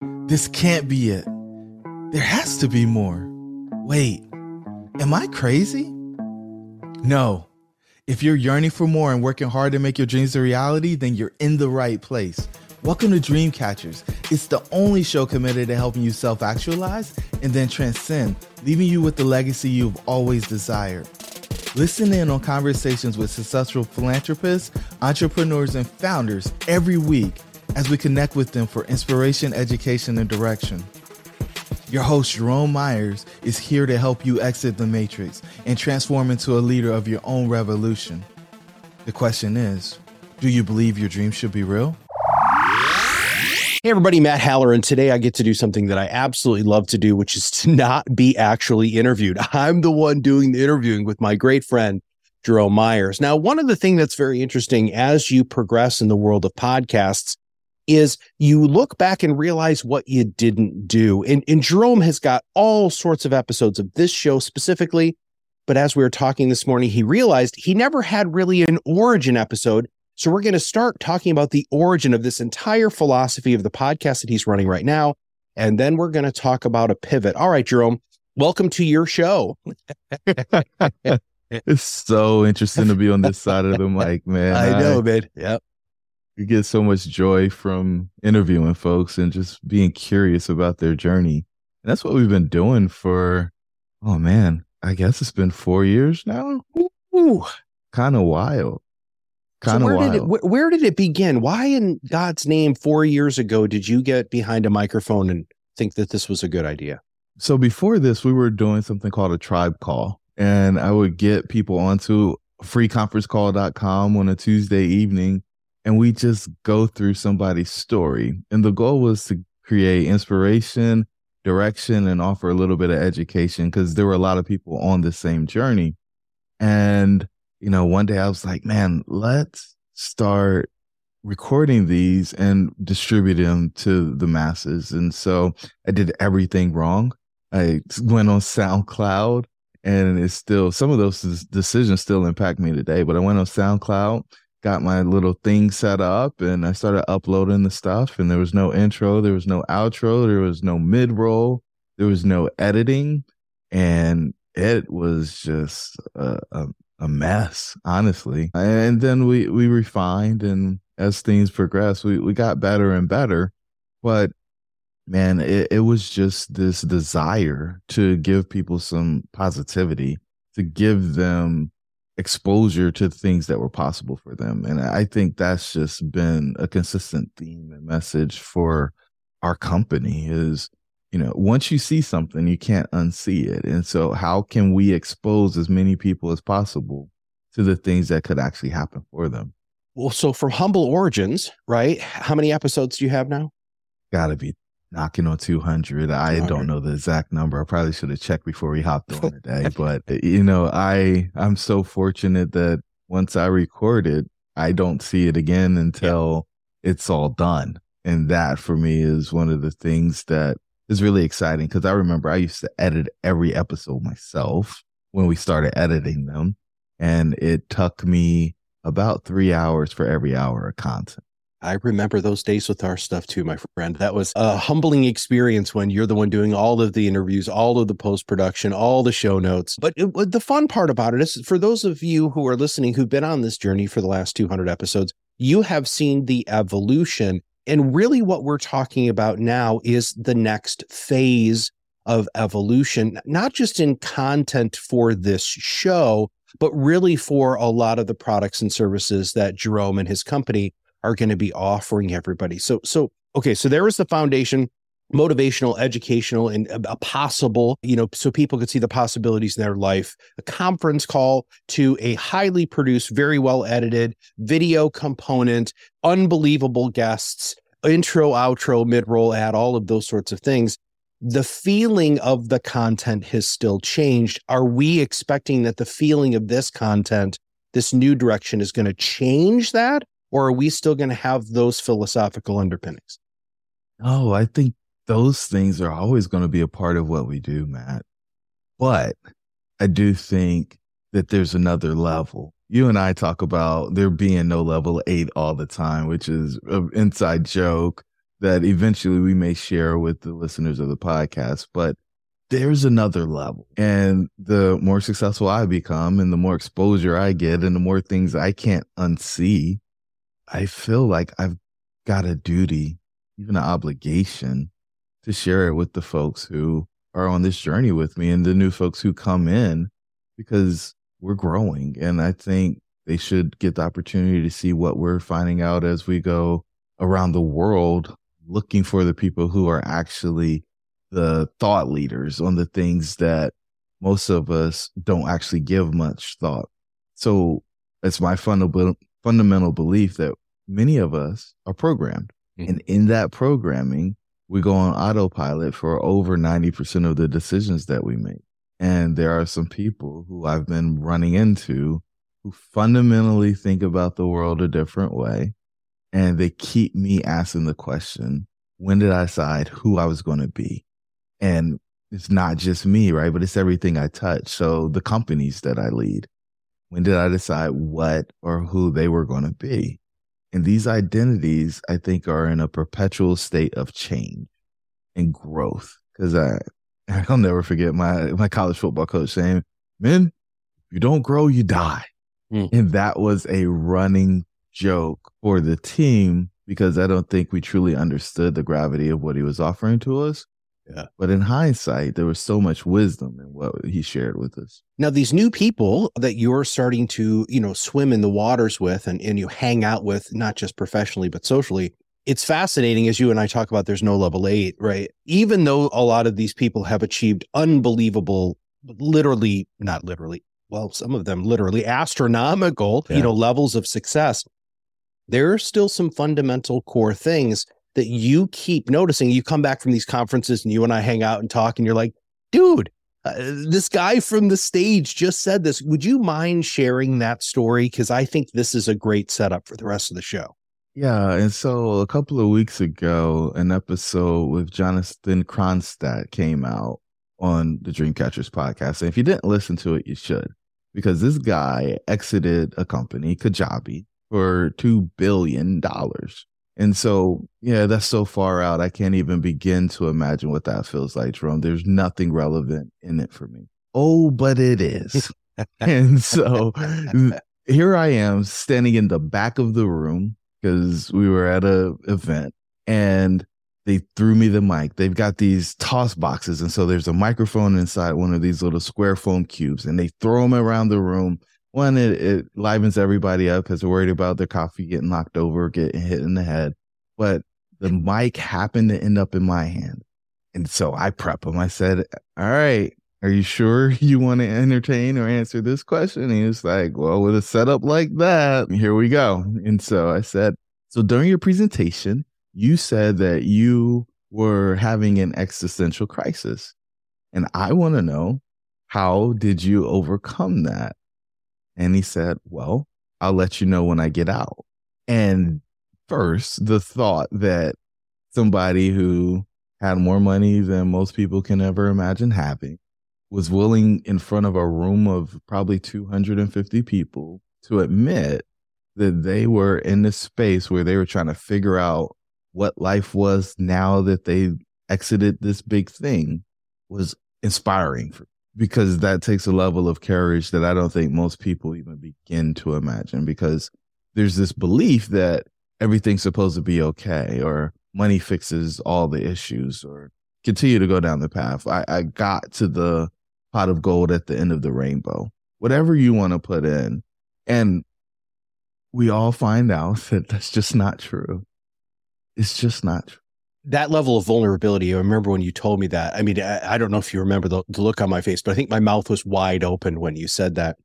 This can't be it. There has to be more. Wait, am I crazy? No. If you're yearning for more and working hard to make your dreams a reality, then you're in the right place. Welcome to Dreamcatchers. It's the only show committed to helping you self actualize and then transcend, leaving you with the legacy you've always desired. Listen in on conversations with successful philanthropists, entrepreneurs, and founders every week as we connect with them for inspiration, education, and direction. Your host, Jerome Myers, is here to help you exit the matrix and transform into a leader of your own revolution. The question is do you believe your dreams should be real? Hey, everybody, Matt Haller, and today I get to do something that I absolutely love to do, which is to not be actually interviewed. I'm the one doing the interviewing with my great friend, Jerome Myers. Now, one of the things that's very interesting as you progress in the world of podcasts is you look back and realize what you didn't do. And, and Jerome has got all sorts of episodes of this show specifically. But as we were talking this morning, he realized he never had really an origin episode so we're going to start talking about the origin of this entire philosophy of the podcast that he's running right now. And then we're going to talk about a pivot. All right, Jerome, welcome to your show. it's so interesting to be on this side of the mic, man. I know, man. Yep. You get so much joy from interviewing folks and just being curious about their journey. And that's what we've been doing for, oh man, I guess it's been four years now. Kind of wild kind of so where Did it, where did it begin? Why in God's name, four years ago, did you get behind a microphone and think that this was a good idea? So before this, we were doing something called a tribe call, and I would get people onto freeconferencecall.com on a Tuesday evening, and we just go through somebody's story. And the goal was to create inspiration, direction, and offer a little bit of education because there were a lot of people on the same journey. And you know, one day I was like, man, let's start recording these and distribute them to the masses. And so I did everything wrong. I went on SoundCloud and it's still, some of those decisions still impact me today, but I went on SoundCloud, got my little thing set up and I started uploading the stuff and there was no intro, there was no outro, there was no mid roll, there was no editing. And it was just a, a, a mess, honestly. And then we we refined, and as things progressed, we we got better and better. But man, it, it was just this desire to give people some positivity, to give them exposure to things that were possible for them. And I think that's just been a consistent theme and message for our company is you know, once you see something, you can't unsee it. And so, how can we expose as many people as possible to the things that could actually happen for them? Well, so from humble origins, right? How many episodes do you have now? Got to be knocking on 200. I don't know the exact number. I probably should have checked before we hopped on today, but eh, you know, I I'm so fortunate that once I record it, I don't see it again until yeah. it's all done. And that for me is one of the things that is really exciting because I remember I used to edit every episode myself when we started editing them. And it took me about three hours for every hour of content. I remember those days with our stuff too, my friend. That was a humbling experience when you're the one doing all of the interviews, all of the post production, all the show notes. But it, the fun part about it is for those of you who are listening who've been on this journey for the last 200 episodes, you have seen the evolution and really, what we're talking about now is the next phase of evolution, not just in content for this show, but really for a lot of the products and services that Jerome and his company are going to be offering everybody. So, so okay, so there is the foundation motivational, educational, and a possible, you know, so people could see the possibilities in their life. A conference call to a highly produced, very well edited video component, unbelievable guests, intro, outro, mid roll ad, all of those sorts of things. The feeling of the content has still changed. Are we expecting that the feeling of this content, this new direction, is going to change that? Or are we still going to have those philosophical underpinnings? Oh, I think those things are always going to be a part of what we do, Matt. But I do think that there's another level. You and I talk about there being no level eight all the time, which is an inside joke that eventually we may share with the listeners of the podcast. But there's another level. And the more successful I become and the more exposure I get and the more things I can't unsee, I feel like I've got a duty, even an obligation to share it with the folks who are on this journey with me and the new folks who come in because we're growing. And I think they should get the opportunity to see what we're finding out as we go around the world looking for the people who are actually the thought leaders on the things that most of us don't actually give much thought. So it's my fundamental fundamental belief that many of us are programmed. Mm-hmm. And in that programming, we go on autopilot for over 90% of the decisions that we make. And there are some people who I've been running into who fundamentally think about the world a different way. And they keep me asking the question, when did I decide who I was going to be? And it's not just me, right? But it's everything I touch. So the companies that I lead, when did I decide what or who they were going to be? And these identities, I think, are in a perpetual state of change and growth. Because I, I'll never forget my my college football coach saying, "Men, if you don't grow, you die." Mm. And that was a running joke for the team because I don't think we truly understood the gravity of what he was offering to us. Yeah. But in hindsight, there was so much wisdom in what he shared with us. Now, these new people that you're starting to, you know, swim in the waters with and, and you hang out with, not just professionally, but socially, it's fascinating as you and I talk about there's no level eight, right? Even though a lot of these people have achieved unbelievable, literally, not literally, well, some of them literally astronomical, yeah. you know, levels of success, there are still some fundamental core things that you keep noticing. You come back from these conferences and you and I hang out and talk, and you're like, dude, uh, this guy from the stage just said this. Would you mind sharing that story? Because I think this is a great setup for the rest of the show. Yeah. And so a couple of weeks ago, an episode with Jonathan Kronstadt came out on the Dreamcatchers podcast. And if you didn't listen to it, you should, because this guy exited a company, Kajabi, for $2 billion. And so, yeah, that's so far out. I can't even begin to imagine what that feels like, Jerome. There's nothing relevant in it for me. Oh, but it is. and so here I am standing in the back of the room because we were at a event and they threw me the mic. They've got these toss boxes. And so there's a microphone inside one of these little square foam cubes and they throw them around the room one, it, it livens everybody up because they're worried about their coffee getting knocked over, getting hit in the head. But the mic happened to end up in my hand. And so I prep him. I said, All right, are you sure you want to entertain or answer this question? And he was like, Well, with a setup like that, here we go. And so I said, So during your presentation, you said that you were having an existential crisis. And I want to know how did you overcome that? And he said, Well, I'll let you know when I get out. And first, the thought that somebody who had more money than most people can ever imagine having was willing in front of a room of probably 250 people to admit that they were in this space where they were trying to figure out what life was now that they exited this big thing was inspiring for because that takes a level of courage that I don't think most people even begin to imagine because there's this belief that everything's supposed to be okay or money fixes all the issues or continue to go down the path. I, I got to the pot of gold at the end of the rainbow, whatever you want to put in. And we all find out that that's just not true. It's just not true that level of vulnerability, I remember when you told me that. I mean, I, I don't know if you remember the, the, look on my face, but I think my mouth was wide open when you said that.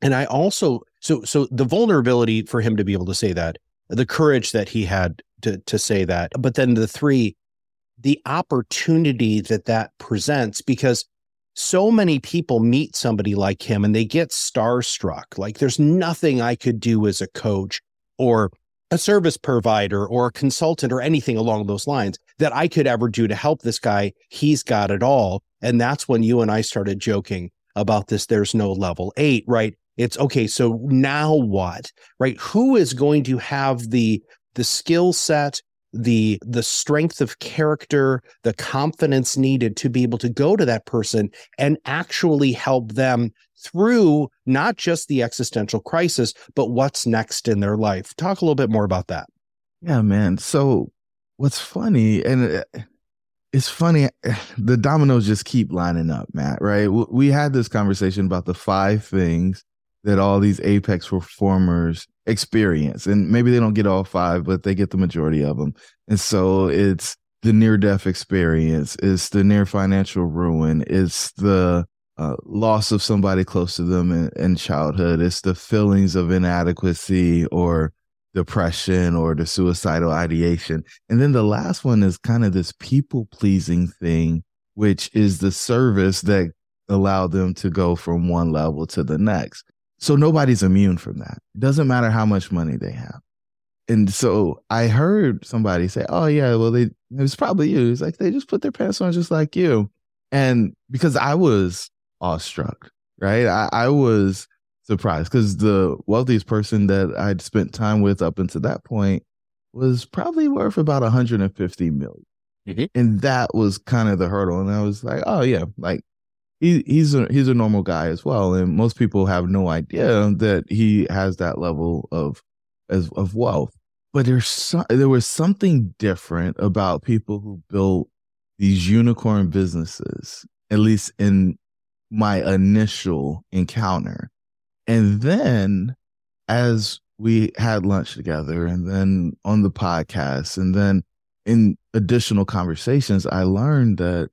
And I also, so, so the vulnerability for him to be able to say that, the courage that he had to, to say that, but then the three, the opportunity that that presents, because so many people meet somebody like him and they get starstruck. Like there's nothing I could do as a coach or a service provider or a consultant or anything along those lines that I could ever do to help this guy. He's got it all. And that's when you and I started joking about this. There's no level eight, right? It's okay. So now what, right? Who is going to have the, the skill set the the strength of character the confidence needed to be able to go to that person and actually help them through not just the existential crisis but what's next in their life. Talk a little bit more about that. Yeah man. So what's funny and uh, it's funny the dominoes just keep lining up matt right? We had this conversation about the five things that all these apex performers experience. And maybe they don't get all five but they get the majority of them. And so it's the near death experience it's the near financial ruin it's the uh, loss of somebody close to them in, in childhood it's the feelings of inadequacy or depression or the suicidal ideation. And then the last one is kind of this people pleasing thing which is the service that allowed them to go from one level to the next so nobody's immune from that. It doesn't matter how much money they have. And so I heard somebody say, "Oh yeah, well they it was probably you." It's like they just put their pants on just like you. And because I was awestruck, right? I, I was surprised because the wealthiest person that I'd spent time with up until that point was probably worth about 150 million. Mm-hmm. And that was kind of the hurdle. And I was like, oh yeah, like he, he's a he's a normal guy as well, and most people have no idea that he has that level of as of wealth. But there's so, there was something different about people who built these unicorn businesses, at least in my initial encounter. And then as we had lunch together and then on the podcast and then in additional conversations, I learned that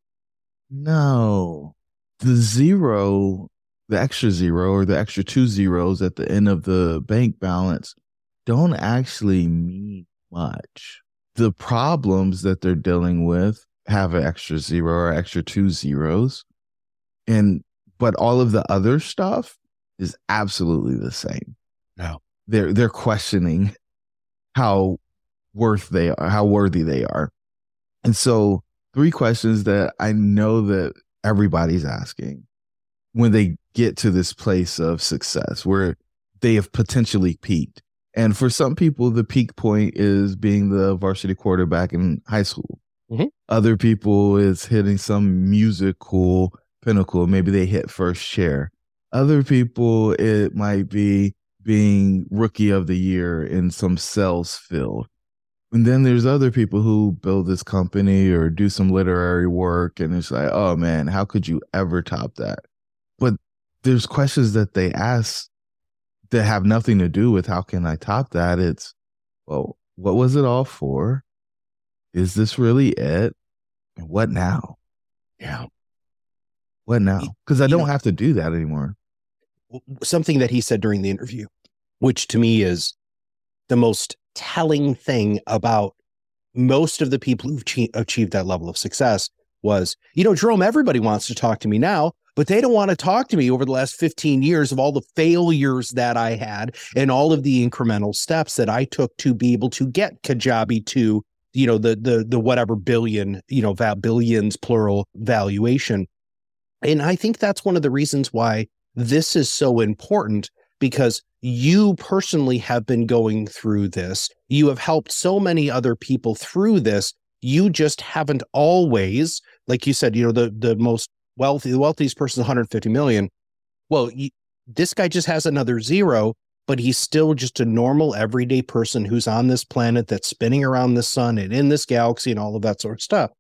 no, the zero, the extra zero or the extra two zeros at the end of the bank balance don't actually mean much. The problems that they're dealing with have an extra zero or extra two zeros. And, but all of the other stuff is absolutely the same. No. They're, they're questioning how worth they are, how worthy they are. And so three questions that I know that everybody's asking when they get to this place of success where they have potentially peaked. And for some people, the peak point is being the varsity quarterback in high school. Mm-hmm. Other people is hitting some musical pinnacle. Maybe they hit first chair. Other people, it might be being rookie of the year in some sales field. And then there's other people who build this company or do some literary work, and it's like, oh man, how could you ever top that? But there's questions that they ask that have nothing to do with how can I top that. It's, well, what was it all for? Is this really it? And what now? Yeah. What now? Because I don't know, have to do that anymore. Something that he said during the interview, which to me is the most telling thing about most of the people who've che- achieved that level of success was, you know, Jerome, everybody wants to talk to me now, but they don't want to talk to me over the last 15 years of all the failures that I had and all of the incremental steps that I took to be able to get Kajabi to, you know, the the the whatever billion, you know, va- billions plural valuation. And I think that's one of the reasons why this is so important because you personally have been going through this. You have helped so many other people through this. You just haven't always, like you said, you know, the the most wealthy, the wealthiest person is 150 million. Well, you, this guy just has another zero, but he's still just a normal, everyday person who's on this planet that's spinning around the sun and in this galaxy and all of that sort of stuff.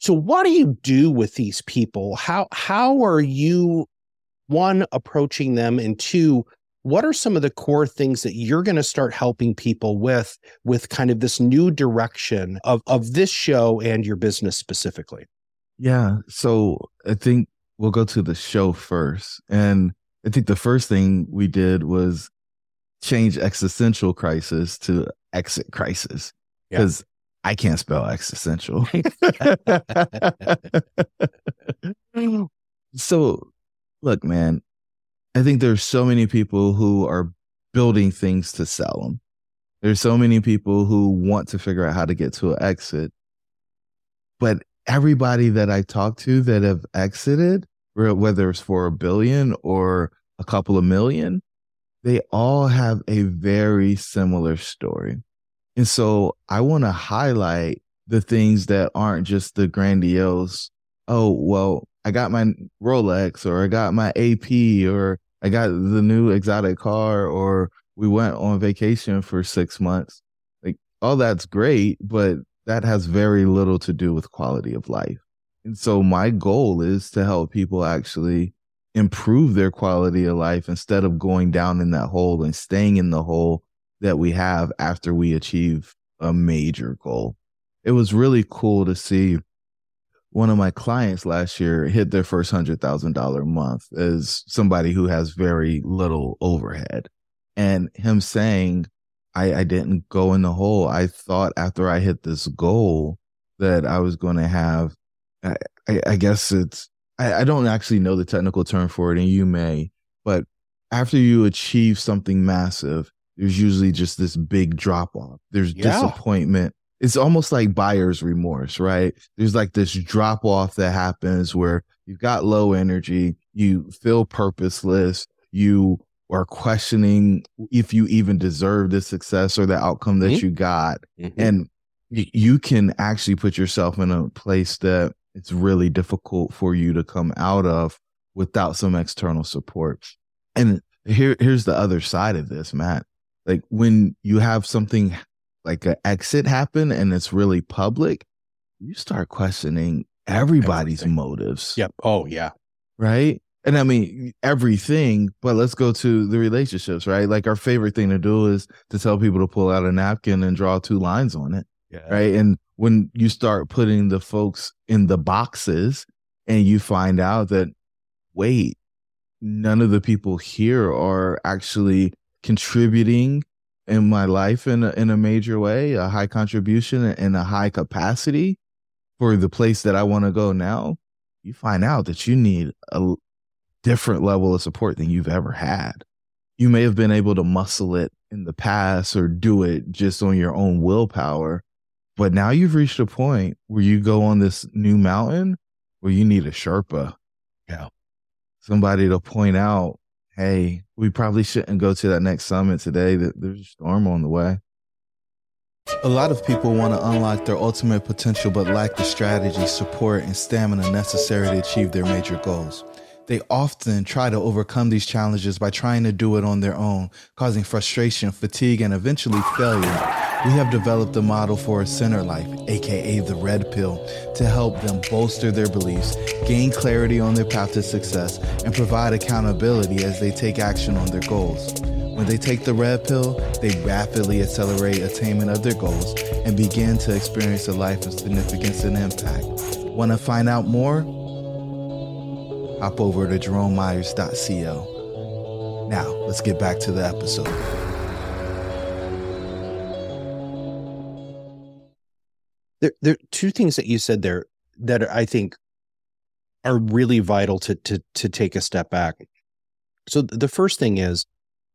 So, what do you do with these people? How how are you one approaching them and two what are some of the core things that you're going to start helping people with with kind of this new direction of of this show and your business specifically yeah so i think we'll go to the show first and i think the first thing we did was change existential crisis to exit crisis because yeah. i can't spell existential so look, man, I think there's so many people who are building things to sell them. There's so many people who want to figure out how to get to an exit. But everybody that I talk to that have exited, whether it's for a billion or a couple of million, they all have a very similar story. And so I want to highlight the things that aren't just the grandiose, oh, well, I got my Rolex or I got my AP or I got the new exotic car or we went on vacation for six months. Like all that's great, but that has very little to do with quality of life. And so my goal is to help people actually improve their quality of life instead of going down in that hole and staying in the hole that we have after we achieve a major goal. It was really cool to see one of my clients last year hit their first hundred thousand dollar month as somebody who has very little overhead. And him saying, I, I didn't go in the hole. I thought after I hit this goal that I was going to have, I, I, I guess it's, I, I don't actually know the technical term for it, and you may, but after you achieve something massive, there's usually just this big drop off. There's yeah. disappointment. It's almost like buyer's remorse, right? There's like this drop off that happens where you've got low energy, you feel purposeless, you are questioning if you even deserve the success or the outcome that mm-hmm. you got. Mm-hmm. And y- you can actually put yourself in a place that it's really difficult for you to come out of without some external support. And here, here's the other side of this, Matt. Like when you have something like an exit happen and it's really public, you start questioning everybody's Everything. motives. Yep. Oh, yeah. Right. And I mean everything, but let's go to the relationships, right? Like our favorite thing to do is to tell people to pull out a napkin and draw two lines on it. Yeah. Right. And when you start putting the folks in the boxes and you find out that, wait, none of the people here are actually contributing in my life in a, in a major way, a high contribution and a high capacity for the place that I want to go now, you find out that you need a different level of support than you've ever had. You may have been able to muscle it in the past or do it just on your own willpower, but now you've reached a point where you go on this new mountain where you need a Sherpa. Yeah. Somebody to point out hey, we probably shouldn't go to that next summit today. There's a storm on the way. A lot of people want to unlock their ultimate potential but lack the strategy, support, and stamina necessary to achieve their major goals. They often try to overcome these challenges by trying to do it on their own, causing frustration, fatigue, and eventually failure. We have developed a model for a center life, aka the red pill, to help them bolster their beliefs, gain clarity on their path to success, and provide accountability as they take action on their goals. When they take the red pill, they rapidly accelerate attainment of their goals and begin to experience a life of significance and impact. Want to find out more? Hop over to jeromemyers.co. Now, let's get back to the episode. there there are two things that you said there that I think are really vital to to to take a step back. So the first thing is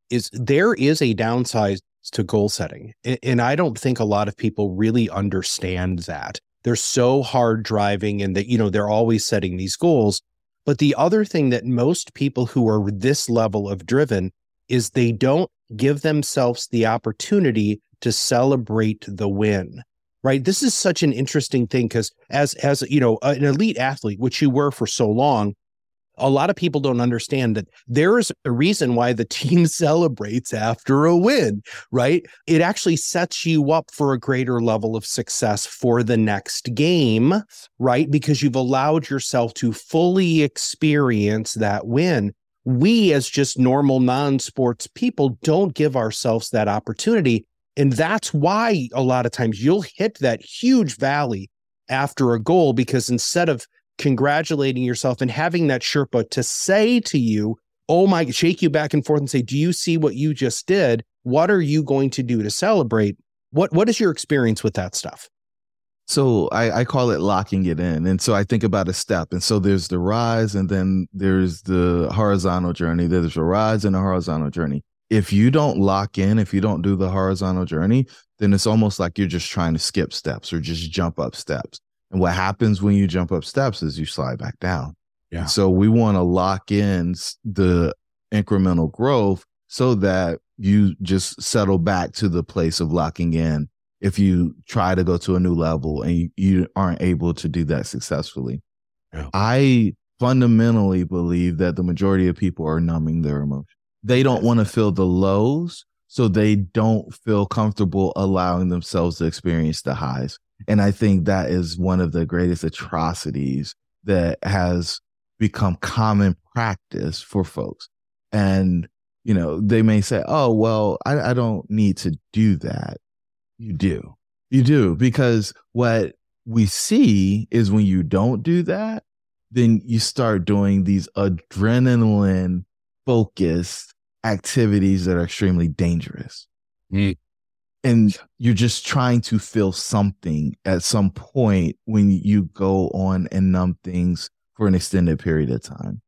is there is a downside to goal setting. And I don't think a lot of people really understand that. They're so hard driving and that you know they're always setting these goals. But the other thing that most people who are this level of driven is they don't give themselves the opportunity to celebrate the win right? This is such an interesting thing because as as you know an elite athlete which you were for so long a lot of people don't understand that there is a reason why the team celebrates after a win, right? It actually sets you up for a greater level of success for the next game, right? Because you've allowed yourself to fully experience that win. We, as just normal non sports people, don't give ourselves that opportunity. And that's why a lot of times you'll hit that huge valley after a goal because instead of congratulating yourself and having that Sherpa to say to you, oh my, shake you back and forth and say, do you see what you just did? What are you going to do to celebrate? What What is your experience with that stuff? So I, I call it locking it in. And so I think about a step. And so there's the rise and then there's the horizontal journey. There's a rise and a horizontal journey if you don't lock in, if you don't do the horizontal journey, then it's almost like you're just trying to skip steps or just jump up steps. And what happens when you jump up steps is you slide back down. Yeah. So we want to lock in the incremental growth so that you just settle back to the place of locking in if you try to go to a new level and you, you aren't able to do that successfully. Yeah. I fundamentally believe that the majority of people are numbing their emotions. They don't want to feel the lows, so they don't feel comfortable allowing themselves to experience the highs. And I think that is one of the greatest atrocities that has become common practice for folks. And, you know, they may say, oh, well, I, I don't need to do that. You do. You do. Because what we see is when you don't do that, then you start doing these adrenaline focused activities that are extremely dangerous. Mm and you're just trying to feel something at some point when you go on and numb things for an extended period of time.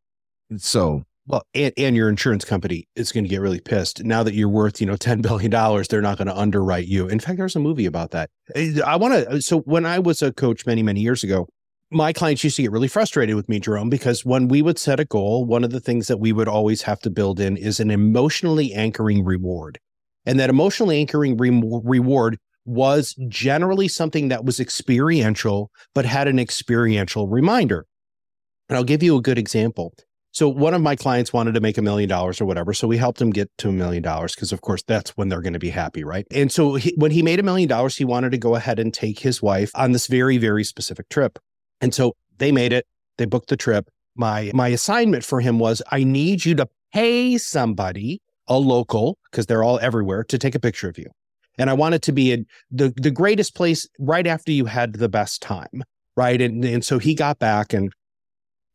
And so, well, and, and your insurance company is going to get really pissed now that you're worth, you know, $10 billion. They're not going to underwrite you. In fact, there's a movie about that. I want to. Uh, so, when I was a coach many, many years ago, my clients used to get really frustrated with me, Jerome, because when we would set a goal, one of the things that we would always have to build in is an emotionally anchoring reward. And that emotionally anchoring re- reward was generally something that was experiential, but had an experiential reminder. And I'll give you a good example. So one of my clients wanted to make a million dollars or whatever. So we helped him get to a million dollars because, of course, that's when they're going to be happy, right? And so he, when he made a million dollars, he wanted to go ahead and take his wife on this very, very specific trip. And so they made it. They booked the trip. My my assignment for him was I need you to pay somebody a local, because they're all everywhere, to take a picture of you. And I want it to be a, the, the greatest place right after you had the best time. Right. And, and so he got back and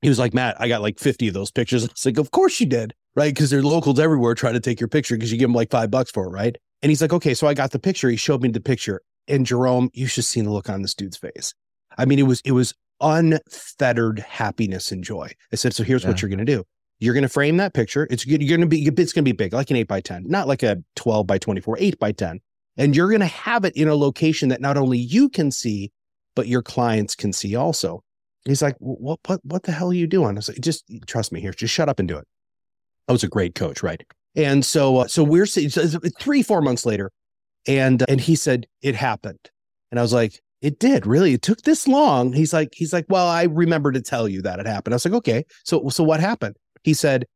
he was like, Matt, I got like 50 of those pictures. It's like, of course you did. Right. Because there are locals everywhere trying to take your picture because you give them like five bucks for it. Right. And he's like, okay, so I got the picture. He showed me the picture. And Jerome, you should see the look on this dude's face. I mean, it was, it was unfettered happiness and joy. I said, so here's yeah. what you're going to do. You're going to frame that picture. It's you're going to be it's going to be big, like an eight by ten, not like a twelve by twenty four, eight by ten. And you're going to have it in a location that not only you can see, but your clients can see also. He's like, what what what the hell are you doing? I was like, just trust me here. Just shut up and do it. I was a great coach, right? And so uh, so we're three four months later, and and he said it happened, and I was like, it did really. It took this long. He's like, he's like, well, I remember to tell you that it happened. I was like, okay, so so what happened? He said,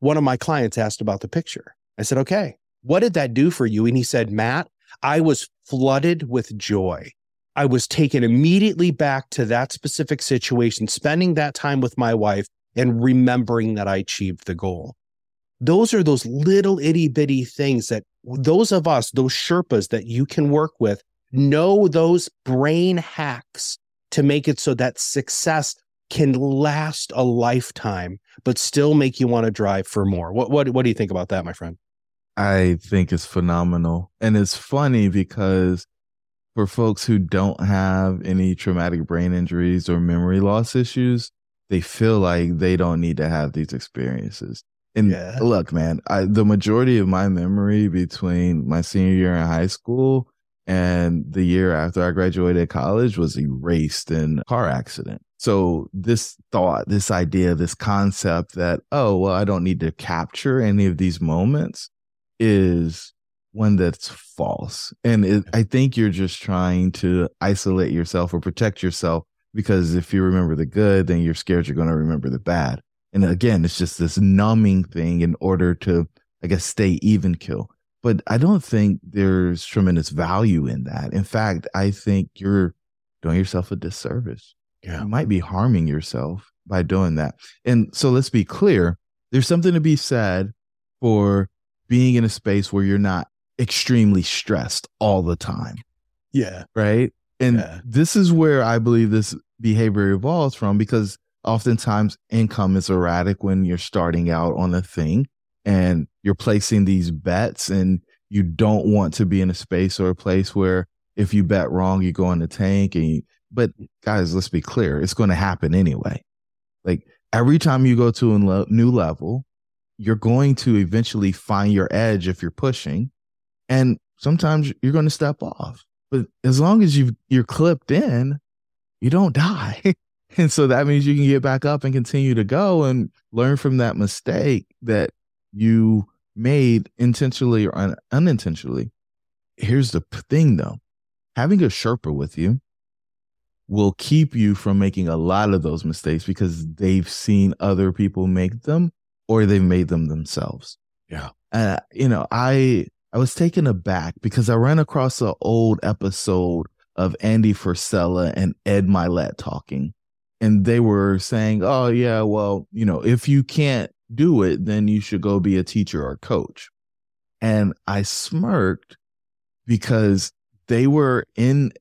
One of my clients asked about the picture. I said, Okay, what did that do for you? And he said, Matt, I was flooded with joy. I was taken immediately back to that specific situation, spending that time with my wife and remembering that I achieved the goal. Those are those little itty bitty things that those of us, those Sherpas that you can work with, know those brain hacks to make it so that success can last a lifetime, but still make you want to drive for more. What what what do you think about that, my friend? I think it's phenomenal. And it's funny because for folks who don't have any traumatic brain injuries or memory loss issues, they feel like they don't need to have these experiences. And yeah. look, man, I, the majority of my memory between my senior year in high school and the year after I graduated college was erased in a car accident. So this thought, this idea, this concept that, oh, well, I don't need to capture any of these moments is one that's false. And it, I think you're just trying to isolate yourself or protect yourself because if you remember the good, then you're scared you're going to remember the bad. And again, it's just this numbing thing in order to, I guess, stay even kill. But I don't think there's tremendous value in that. In fact, I think you're doing yourself a disservice yeah. you might be harming yourself by doing that. And so let's be clear there's something to be said for being in a space where you're not extremely stressed all the time. Yeah. Right. And yeah. this is where I believe this behavior evolves from because oftentimes income is erratic when you're starting out on a thing and you're placing these bets and you don't want to be in a space or a place where if you bet wrong, you go in the tank and you, but guys, let's be clear, it's going to happen anyway. Like every time you go to a new level, you're going to eventually find your edge if you're pushing. And sometimes you're going to step off. But as long as you you're clipped in, you don't die. and so that means you can get back up and continue to go and learn from that mistake that you made intentionally or un- unintentionally. Here's the thing though having a Sherpa with you will keep you from making a lot of those mistakes because they've seen other people make them or they've made them themselves. Yeah. Uh, you know, I I was taken aback because I ran across an old episode of Andy Frisella and Ed Mylett talking. And they were saying, Oh, yeah, well, you know, if you can't do it, then you should go be a teacher or coach. And I smirked because they were in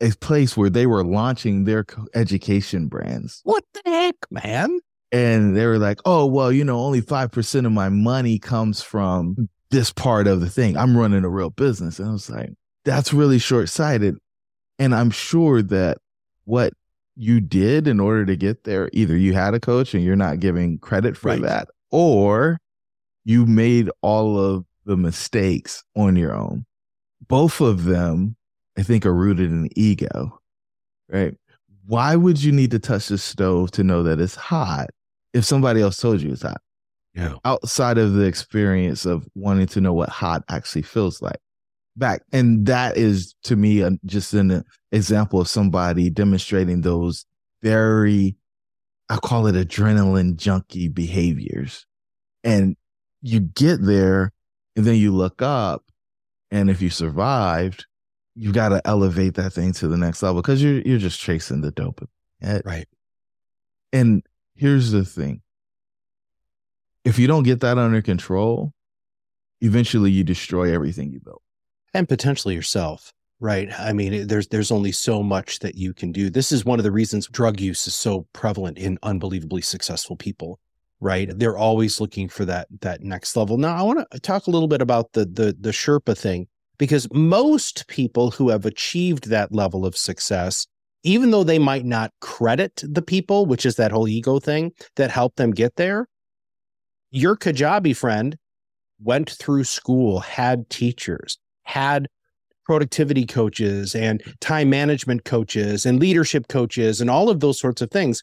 a place where they were launching their education brands. What the heck, man? And they were like, oh, well, you know, only 5% of my money comes from this part of the thing. I'm running a real business. And I was like, that's really short sighted. And I'm sure that what you did in order to get there, either you had a coach and you're not giving credit for right. that, or you made all of the mistakes on your own. Both of them, I think, are rooted in ego, right? Why would you need to touch the stove to know that it's hot if somebody else told you it's hot? Yeah. Outside of the experience of wanting to know what hot actually feels like. Back. And that is to me a, just an example of somebody demonstrating those very, I call it adrenaline junkie behaviors. And you get there and then you look up. And if you survived, you've got to elevate that thing to the next level because you're you're just chasing the dopamine. Right. And here's the thing if you don't get that under control, eventually you destroy everything you built. And potentially yourself, right? I mean, there's there's only so much that you can do. This is one of the reasons drug use is so prevalent in unbelievably successful people, right? They're always looking for that that next level. Now, I want to talk a little bit about the the the Sherpa thing because most people who have achieved that level of success even though they might not credit the people, which is that whole ego thing that helped them get there, your Kajabi friend went through school, had teachers, had productivity coaches and time management coaches and leadership coaches and all of those sorts of things.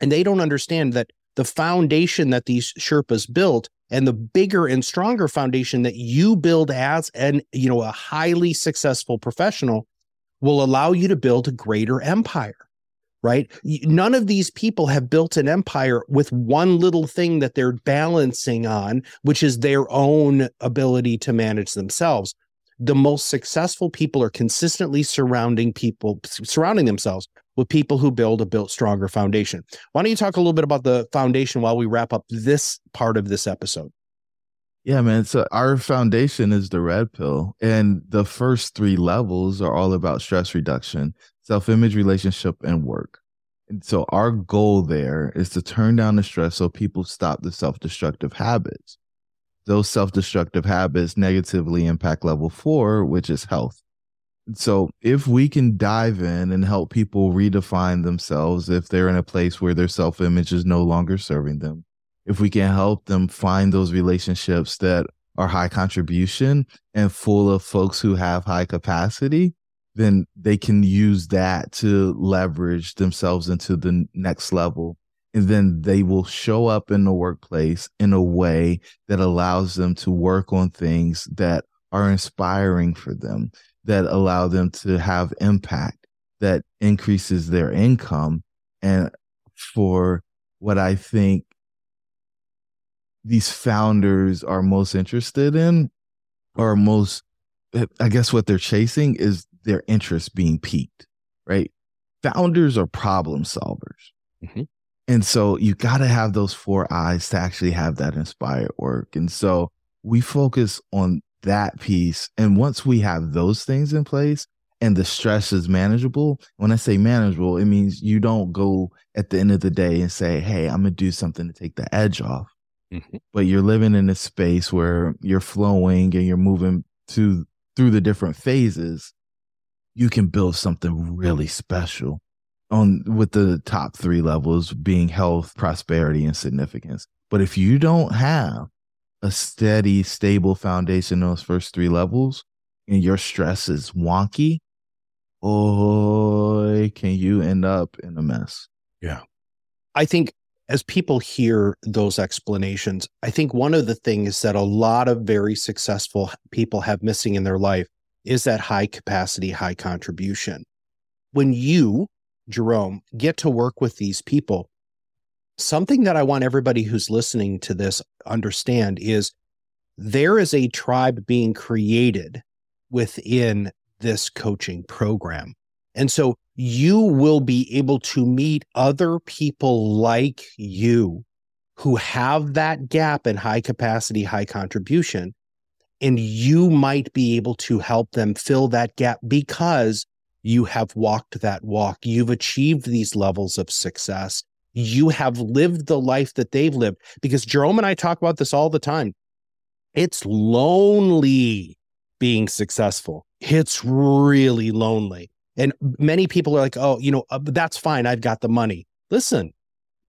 And they don't understand that the foundation that these Sherpas built and the bigger and stronger foundation that you build as an, you know, a highly successful professional will allow you to build a greater empire right? None of these people have built an empire with one little thing that they're balancing on, which is their own ability to manage themselves. The most successful people are consistently surrounding people, surrounding themselves with people who build a built stronger foundation. Why don't you talk a little bit about the foundation while we wrap up this part of this episode? Yeah, man. So our foundation is the red pill, and the first three levels are all about stress reduction self image, relationship, and work. And so our goal there is to turn down the stress so people stop the self destructive habits. Those self destructive habits negatively impact level four, which is health. So if we can dive in and help people redefine themselves, if they're in a place where their self image is no longer serving them, if we can help them find those relationships that are high contribution and full of folks who have high capacity, then they can use that to leverage themselves into the next level. And then they will show up in the workplace in a way that allows them to work on things that are inspiring for them, that allow them to have impact, that increases their income. And for what I think these founders are most interested in, or most, I guess what they're chasing is their interest being piqued, right? Founders are problem solvers. Mm-hmm. And so you got to have those four eyes to actually have that inspired work. And so we focus on that piece. And once we have those things in place and the stress is manageable, when I say manageable, it means you don't go at the end of the day and say, Hey, I'm going to do something to take the edge off. Mm-hmm. But you're living in a space where you're flowing and you're moving to through the different phases you can build something really special on with the top three levels being health, prosperity, and significance. But if you don't have a steady, stable foundation in those first three levels and your stress is wonky, oh, can you end up in a mess? Yeah. I think as people hear those explanations, I think one of the things that a lot of very successful people have missing in their life is that high capacity, high contribution. When you, Jerome, get to work with these people, something that I want everybody who's listening to this understand is there is a tribe being created within this coaching program. And so you will be able to meet other people like you who have that gap in high capacity, high contribution. And you might be able to help them fill that gap because you have walked that walk. You've achieved these levels of success. You have lived the life that they've lived. Because Jerome and I talk about this all the time. It's lonely being successful. It's really lonely. And many people are like, oh, you know, uh, that's fine. I've got the money. Listen,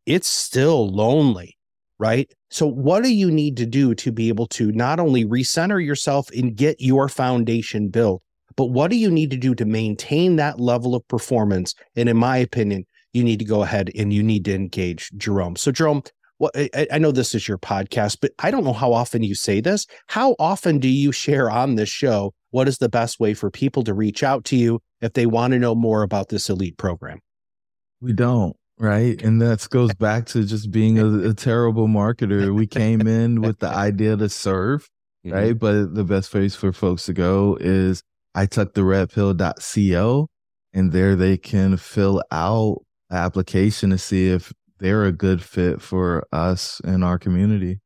it's still lonely, right? So, what do you need to do to be able to not only recenter yourself and get your foundation built, but what do you need to do to maintain that level of performance? And in my opinion, you need to go ahead and you need to engage Jerome. So, Jerome, well, I, I, know this is your podcast, but I don't know how often you say this. How often do you share on this show what is the best way for people to reach out to you if they want to know more about this elite program? We don't, right? And that goes back to just being a, a terrible marketer. We came in with the idea to serve, mm-hmm. right? But the best place for folks to go is I took the red redpill.co and there they can fill out an application to see if they're a good fit for us and our community.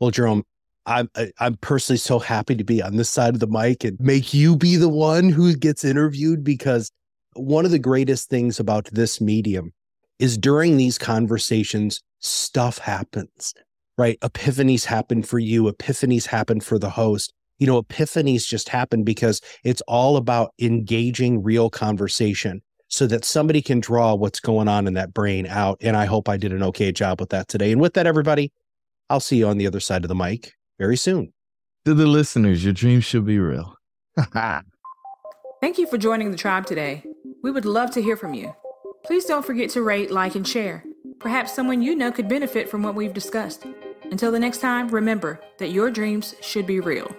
Well, Jerome, I'm I'm personally so happy to be on this side of the mic and make you be the one who gets interviewed because one of the greatest things about this medium is during these conversations stuff happens. Right? Epiphanies happen for you, epiphanies happen for the host. You know, epiphanies just happen because it's all about engaging real conversation so that somebody can draw what's going on in that brain out. And I hope I did an okay job with that today. And with that, everybody, I'll see you on the other side of the mic very soon. To the listeners, your dreams should be real. Thank you for joining the tribe today. We would love to hear from you. Please don't forget to rate, like, and share. Perhaps someone you know could benefit from what we've discussed. Until the next time, remember that your dreams should be real.